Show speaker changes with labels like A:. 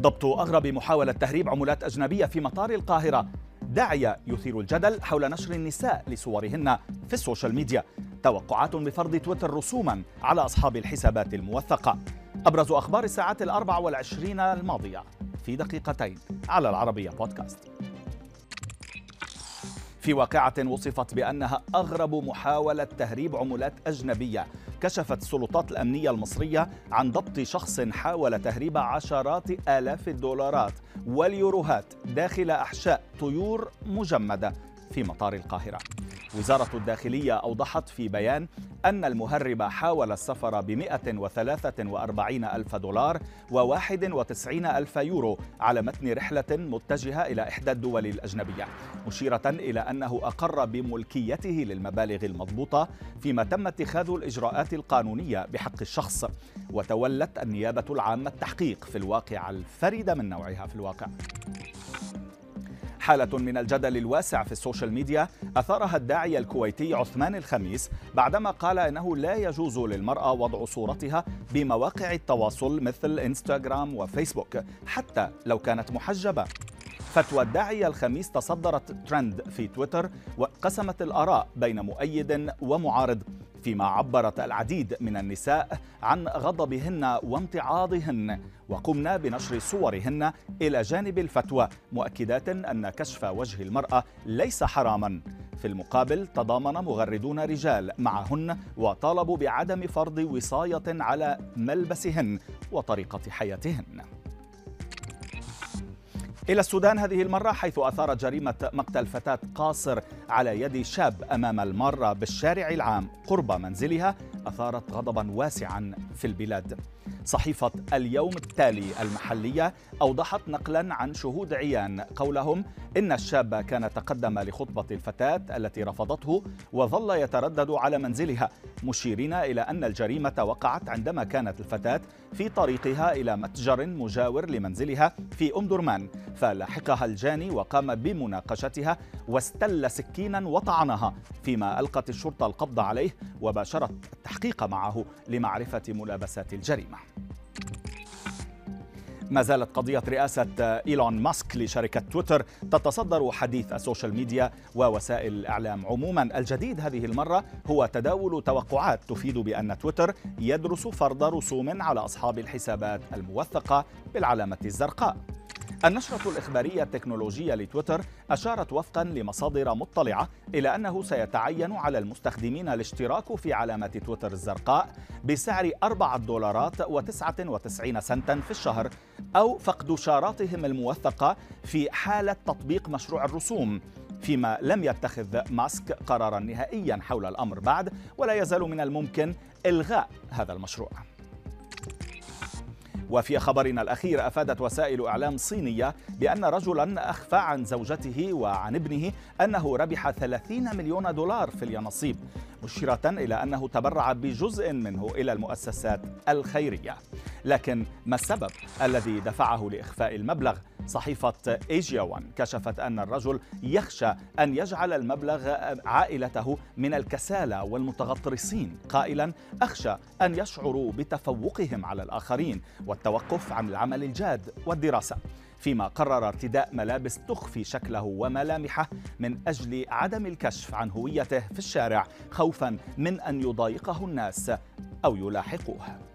A: ضبط أغرب محاولة تهريب عملات أجنبية في مطار القاهرة. داعية يثير الجدل حول نشر النساء لصورهن في السوشيال ميديا. توقعات بفرض تويتر رسوما على أصحاب الحسابات الموثقة. أبرز أخبار الساعات الأربع والعشرين الماضية في دقيقتين على العربية بودكاست. في واقعة وصفت بأنها أغرب محاولة تهريب عملات أجنبية كشفت السلطات الأمنية المصرية عن ضبط شخص حاول تهريب عشرات آلاف الدولارات واليوروهات داخل أحشاء طيور مجمدة في مطار القاهرة. وزارة الداخلية أوضحت في بيان أن المهرب حاول السفر ب 143 ألف دولار و91 ألف يورو على متن رحلة متجهة إلى إحدى الدول الأجنبية مشيرة إلى أنه أقر بملكيته للمبالغ المضبوطة فيما تم اتخاذ الإجراءات القانونية بحق الشخص. وتولت النيابة العامة التحقيق في الواقعة الفريدة من نوعها في الواقع. حالة من الجدل الواسع في السوشيال ميديا أثارها الداعية الكويتي عثمان الخميس بعدما قال إنه لا يجوز للمرأة وضع صورتها بمواقع التواصل مثل إنستغرام وفيسبوك حتى لو كانت محجبة. فتوى الداعية الخميس تصدرت ترند في تويتر وقسمت الآراء بين مؤيد ومعارض فيما عبرت العديد من النساء عن غضبهن وامتعاضهن. وقمنا بنشر صورهن إلى جانب الفتوى مؤكدات أن كشف وجه المرأة ليس حراما. في المقابل تضامن مغردون رجال معهن وطالبوا بعدم فرض وصاية على ملبسهن وطريقة حياتهن. إلى السودان هذه المرة حيث أثارت جريمة مقتل فتاة قاصر على يد شاب أمام المارة بالشارع العام قرب منزلها أثارت غضبا واسعا في البلاد. صحيفة اليوم التالي المحلية أوضحت نقلا عن شهود عيان قولهم إن الشاب كان تقدم لخطبة الفتاة التي رفضته وظل يتردد على منزلها مشيرين إلى أن الجريمة وقعت عندما كانت الفتاة في طريقها إلى متجر مجاور لمنزلها في أم درمان فلاحقها الجاني وقام بمناقشتها واستل سكينا وطعنها فيما ألقت الشرطة القبض عليه وباشرت التحقيق معه لمعرفة ملابسات الجريمة. ما زالت قضية رئاسة إيلون ماسك لشركة تويتر تتصدر حديث السوشيال ميديا ووسائل الإعلام عموما. الجديد هذه المرة هو تداول توقعات تفيد بأن تويتر يدرس فرض رسوم على أصحاب الحسابات الموثقة بالعلامة الزرقاء. النشرة الإخبارية التكنولوجية لتويتر أشارت وفقا لمصادر مطلعة إلى أنه سيتعين على المستخدمين الاشتراك في علامة تويتر الزرقاء بسعر 4 دولارات و99 سنتا في الشهر أو فقد شاراتهم الموثقة في حالة تطبيق مشروع الرسوم فيما لم يتخذ ماسك قرارا نهائيا حول الأمر بعد ولا يزال من الممكن إلغاء هذا المشروع. وفي خبرنا الأخير أفادت وسائل إعلام صينية بأن رجلا أخفى عن زوجته وعن ابنه أنه ربح 30 مليون دولار في اليانصيب مشيرة إلى أنه تبرع بجزء منه إلى المؤسسات الخيرية لكن ما السبب الذي دفعه لإخفاء المبلغ؟ صحيفة ايجيا وان كشفت أن الرجل يخشى أن يجعل المبلغ عائلته من الكسالى والمتغطرسين. قائلا أخشى أن يشعروا بتفوقهم على الآخرين والتوقف عن العمل الجاد والدراسة. فيما قرر ارتداء ملابس تخفي شكله وملامحه من أجل عدم الكشف عن هويته في الشارع خوفا من أن يضايقه الناس أو يلاحقوه.